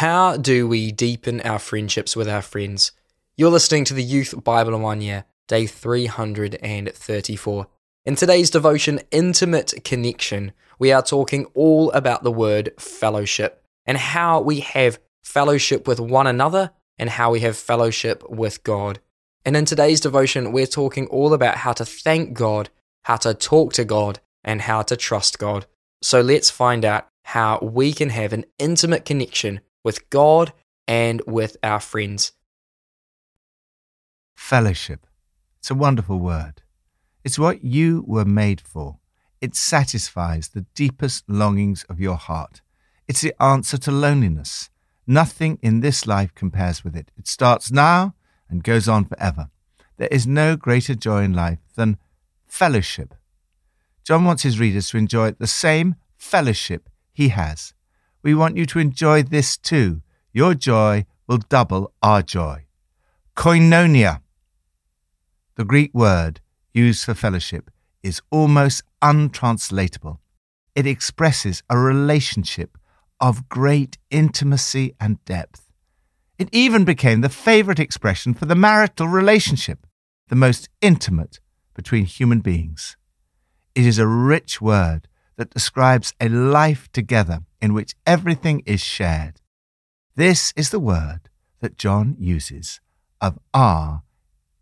How do we deepen our friendships with our friends? You're listening to the Youth Bible in One Year, day 334. In today's devotion, Intimate Connection, we are talking all about the word fellowship and how we have fellowship with one another and how we have fellowship with God. And in today's devotion, we're talking all about how to thank God, how to talk to God, and how to trust God. So let's find out how we can have an intimate connection with God and with our friends. Fellowship. It's a wonderful word. It's what you were made for. It satisfies the deepest longings of your heart. It's the answer to loneliness. Nothing in this life compares with it. It starts now and goes on forever. There is no greater joy in life than fellowship. John wants his readers to enjoy the same fellowship he has. We want you to enjoy this too. Your joy will double our joy. Koinonia. The Greek word used for fellowship is almost untranslatable. It expresses a relationship of great intimacy and depth. It even became the favorite expression for the marital relationship, the most intimate between human beings. It is a rich word that describes a life together in which everything is shared. This is the word that John uses of our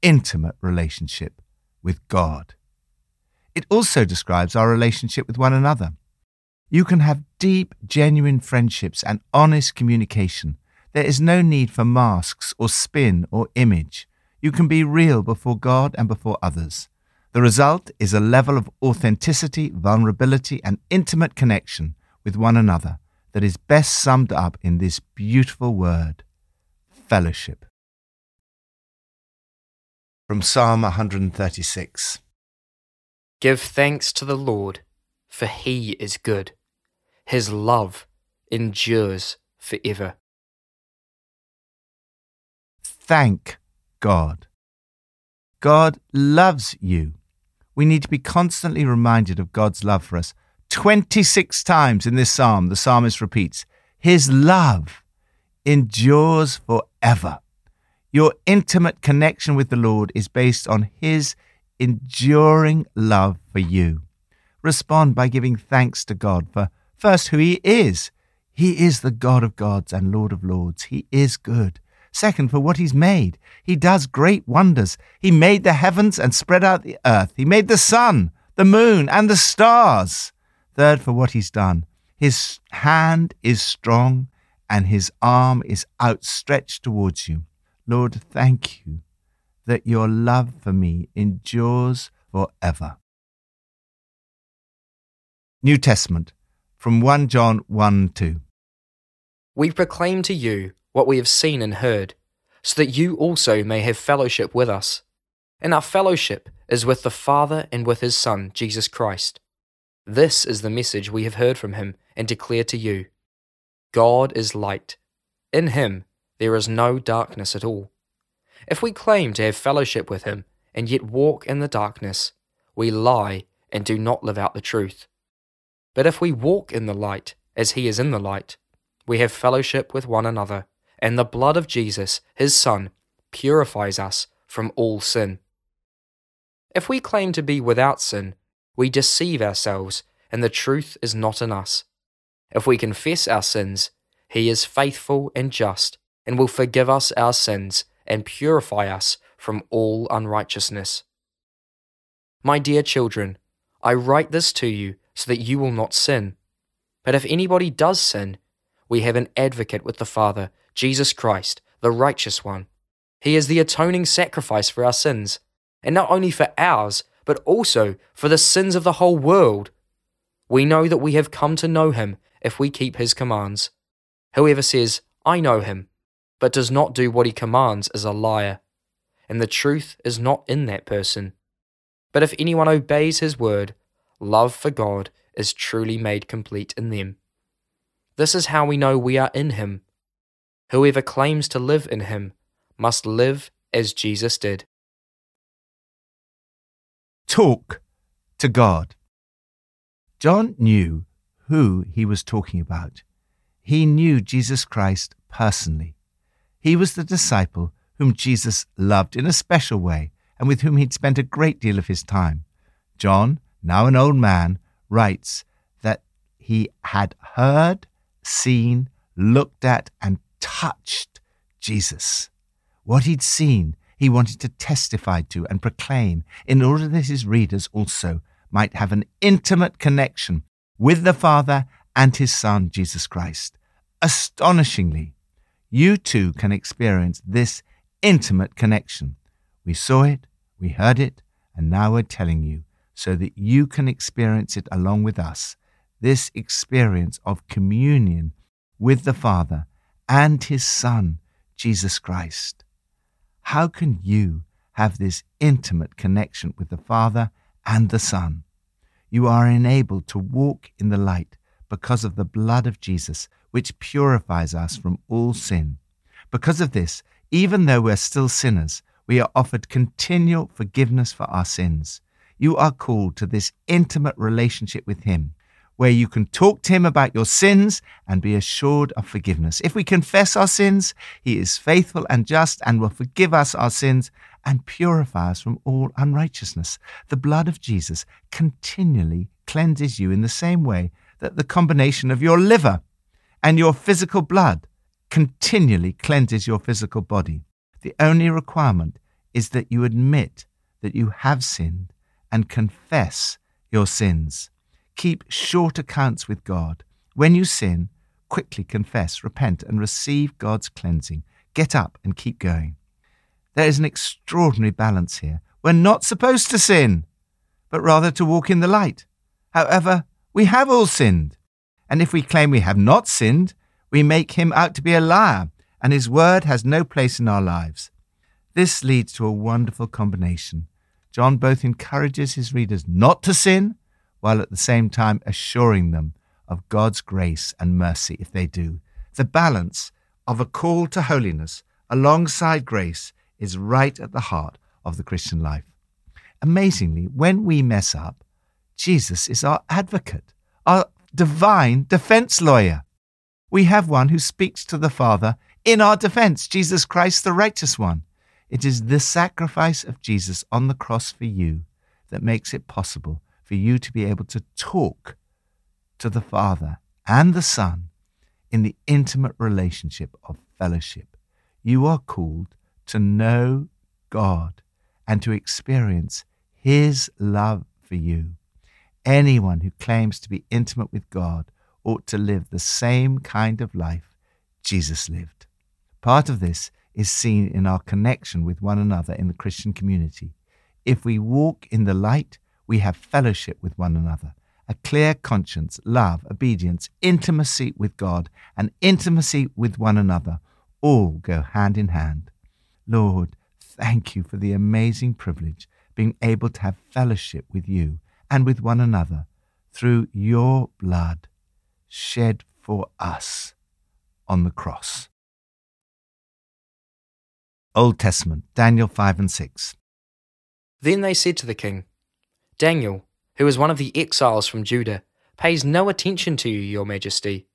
intimate relationship with God. It also describes our relationship with one another. You can have deep, genuine friendships and honest communication. There is no need for masks or spin or image. You can be real before God and before others. The result is a level of authenticity, vulnerability, and intimate connection with one another that is best summed up in this beautiful word fellowship. From Psalm 136 Give thanks to the Lord, for he is good. His love endures forever. Thank God. God loves you. We need to be constantly reminded of God's love for us. 26 times in this psalm, the psalmist repeats, His love endures forever. Your intimate connection with the Lord is based on His enduring love for you. Respond by giving thanks to God for first who He is. He is the God of gods and Lord of lords. He is good. Second, for what he's made. He does great wonders. He made the heavens and spread out the earth. He made the sun, the moon, and the stars. Third, for what he's done. His hand is strong and his arm is outstretched towards you. Lord, thank you that your love for me endures forever. New Testament from 1 John 1 2. We proclaim to you what we have seen and heard, so that you also may have fellowship with us. And our fellowship is with the Father and with his Son, Jesus Christ. This is the message we have heard from him and declare to you God is light. In him there is no darkness at all. If we claim to have fellowship with him and yet walk in the darkness, we lie and do not live out the truth. But if we walk in the light, as he is in the light, we have fellowship with one another and the blood of Jesus, his Son, purifies us from all sin. If we claim to be without sin, we deceive ourselves, and the truth is not in us. If we confess our sins, he is faithful and just, and will forgive us our sins and purify us from all unrighteousness. My dear children, I write this to you so that you will not sin. But if anybody does sin, we have an advocate with the Father, Jesus Christ, the righteous one. He is the atoning sacrifice for our sins, and not only for ours, but also for the sins of the whole world. We know that we have come to know him if we keep his commands. Whoever says, I know him, but does not do what he commands is a liar, and the truth is not in that person. But if anyone obeys his word, love for God is truly made complete in them. This is how we know we are in him. Whoever claims to live in him must live as Jesus did. Talk to God. John knew who he was talking about. he knew Jesus Christ personally. He was the disciple whom Jesus loved in a special way and with whom he'd spent a great deal of his time. John, now an old man, writes that he had heard, seen, looked at, and touched Jesus. What he'd seen, he wanted to testify to and proclaim in order that his readers also might have an intimate connection with the Father and his Son, Jesus Christ. Astonishingly, you too can experience this intimate connection. We saw it, we heard it, and now we're telling you so that you can experience it along with us. This experience of communion with the Father and His Son, Jesus Christ. How can you have this intimate connection with the Father and the Son? You are enabled to walk in the light because of the blood of Jesus, which purifies us from all sin. Because of this, even though we're still sinners, we are offered continual forgiveness for our sins. You are called to this intimate relationship with Him, where you can talk to Him about your sins and be assured of forgiveness. If we confess our sins, He is faithful and just and will forgive us our sins and purify us from all unrighteousness. The blood of Jesus continually cleanses you in the same way that the combination of your liver and your physical blood continually cleanses your physical body. The only requirement is that you admit that you have sinned and confess your sins. Keep short accounts with God. When you sin, quickly confess, repent, and receive God's cleansing. Get up and keep going. There is an extraordinary balance here. We're not supposed to sin, but rather to walk in the light. However, we have all sinned. And if we claim we have not sinned, we make him out to be a liar, and his word has no place in our lives. This leads to a wonderful combination. John both encourages his readers not to sin, while at the same time assuring them of God's grace and mercy if they do. The balance of a call to holiness alongside grace is right at the heart of the Christian life. Amazingly, when we mess up, Jesus is our advocate, our divine defense lawyer. We have one who speaks to the Father in our defense, Jesus Christ, the righteous one. It is the sacrifice of Jesus on the cross for you that makes it possible for you to be able to talk to the Father and the Son in the intimate relationship of fellowship. You are called to know God and to experience His love for you. Anyone who claims to be intimate with God ought to live the same kind of life Jesus lived. Part of this is seen in our connection with one another in the Christian community. If we walk in the light, we have fellowship with one another, a clear conscience, love, obedience, intimacy with God, and intimacy with one another all go hand in hand. Lord, thank you for the amazing privilege being able to have fellowship with you and with one another through your blood shed for us on the cross. Old Testament, Daniel 5 and 6. Then they said to the king, Daniel, who is one of the exiles from Judah, pays no attention to you, your majesty,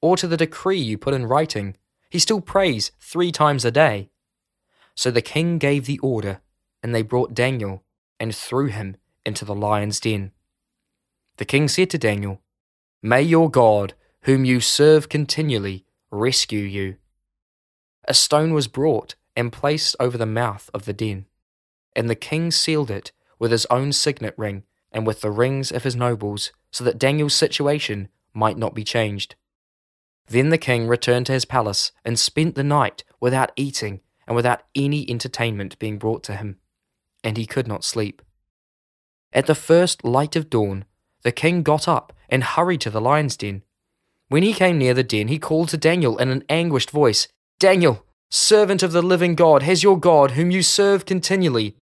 or to the decree you put in writing. He still prays three times a day. So the king gave the order, and they brought Daniel and threw him into the lion's den. The king said to Daniel, May your God, whom you serve continually, rescue you. A stone was brought and placed over the mouth of the den, and the king sealed it with his own signet ring and with the rings of his nobles, so that Daniel's situation might not be changed. Then the king returned to his palace and spent the night without eating and without any entertainment being brought to him, and he could not sleep. At the first light of dawn, the king got up and hurried to the lion's den. When he came near the den, he called to Daniel in an anguished voice Daniel, servant of the living God, has your God, whom you serve continually,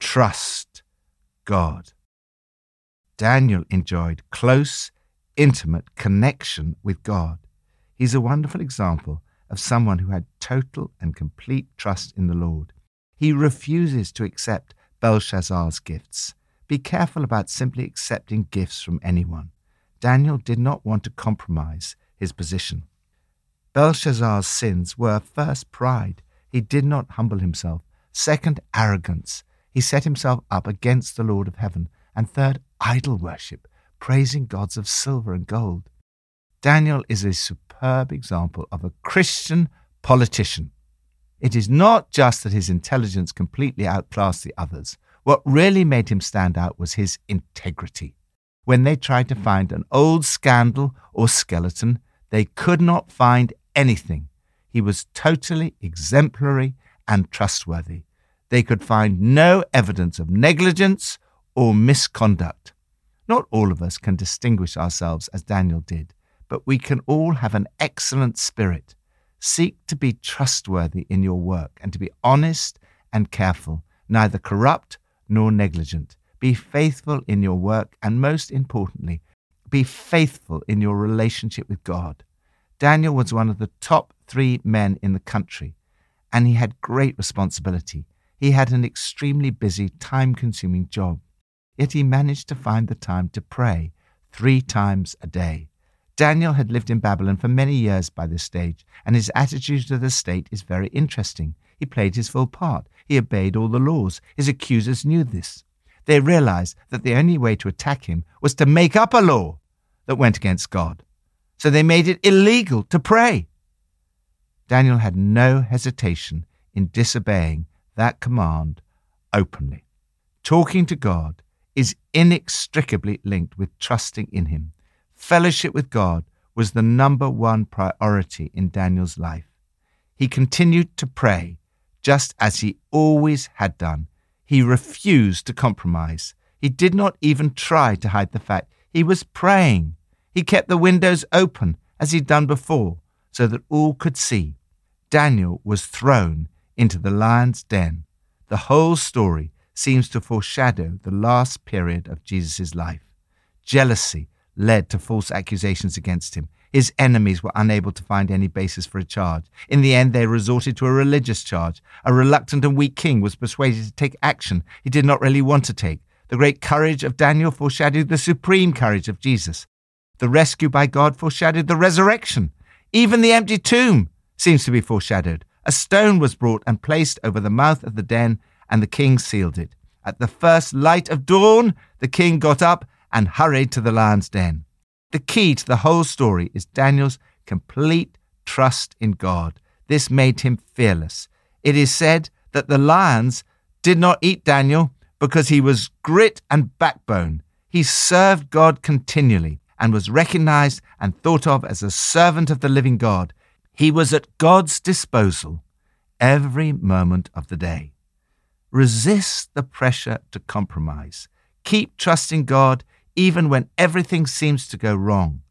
Trust God. Daniel enjoyed close, intimate connection with God. He's a wonderful example of someone who had total and complete trust in the Lord. He refuses to accept Belshazzar's gifts. Be careful about simply accepting gifts from anyone. Daniel did not want to compromise his position. Belshazzar's sins were first pride. He did not humble himself. Second, arrogance. He set himself up against the Lord of heaven. And third, idol worship, praising gods of silver and gold. Daniel is a superb example of a Christian politician. It is not just that his intelligence completely outclassed the others. What really made him stand out was his integrity. When they tried to find an old scandal or skeleton, they could not find anything. He was totally exemplary and trustworthy. They could find no evidence of negligence or misconduct. Not all of us can distinguish ourselves as Daniel did, but we can all have an excellent spirit. Seek to be trustworthy in your work and to be honest and careful, neither corrupt nor negligent. Be faithful in your work, and most importantly, be faithful in your relationship with God. Daniel was one of the top three men in the country, and he had great responsibility. He had an extremely busy, time consuming job, yet he managed to find the time to pray three times a day. Daniel had lived in Babylon for many years by this stage, and his attitude to the state is very interesting. He played his full part. He obeyed all the laws. His accusers knew this. They realized that the only way to attack him was to make up a law that went against God. So they made it illegal to pray. Daniel had no hesitation in disobeying that command openly. Talking to God is inextricably linked with trusting in Him. Fellowship with God was the number one priority in Daniel's life. He continued to pray, just as he always had done. He refused to compromise. He did not even try to hide the fact he was praying. He kept the windows open, as he'd done before, so that all could see. Daniel was thrown into the lion's den. The whole story seems to foreshadow the last period of Jesus' life. Jealousy led to false accusations against him. His enemies were unable to find any basis for a charge. In the end, they resorted to a religious charge. A reluctant and weak king was persuaded to take action he did not really want to take. The great courage of Daniel foreshadowed the supreme courage of Jesus. The rescue by God foreshadowed the resurrection. Even the empty tomb seems to be foreshadowed. A stone was brought and placed over the mouth of the den, and the king sealed it. At the first light of dawn, the king got up and hurried to the lion's den. The key to the whole story is Daniel's complete trust in God. This made him fearless. It is said that the lions did not eat Daniel because he was grit and backbone. He served God continually and was recognized and thought of as a servant of the living God. He was at God's disposal every moment of the day. Resist the pressure to compromise. Keep trusting God even when everything seems to go wrong.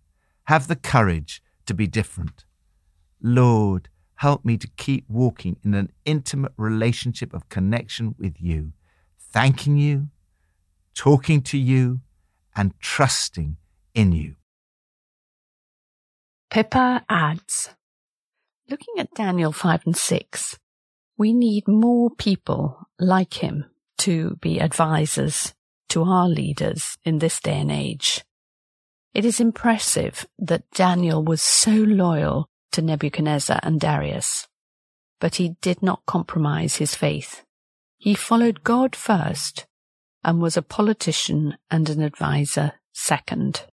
Have the courage to be different. Lord, help me to keep walking in an intimate relationship of connection with you, thanking you, talking to you, and trusting in you. Pippa adds Looking at Daniel 5 and 6, we need more people like him to be advisors to our leaders in this day and age. It is impressive that Daniel was so loyal to Nebuchadnezzar and Darius, but he did not compromise his faith. He followed God first and was a politician and an advisor second.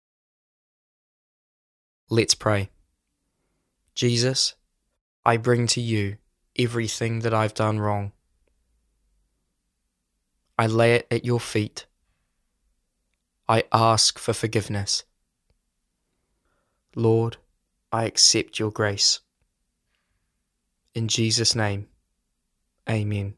Let's pray. Jesus, I bring to you everything that I've done wrong. I lay it at your feet. I ask for forgiveness. Lord, I accept your grace. In Jesus' name, amen.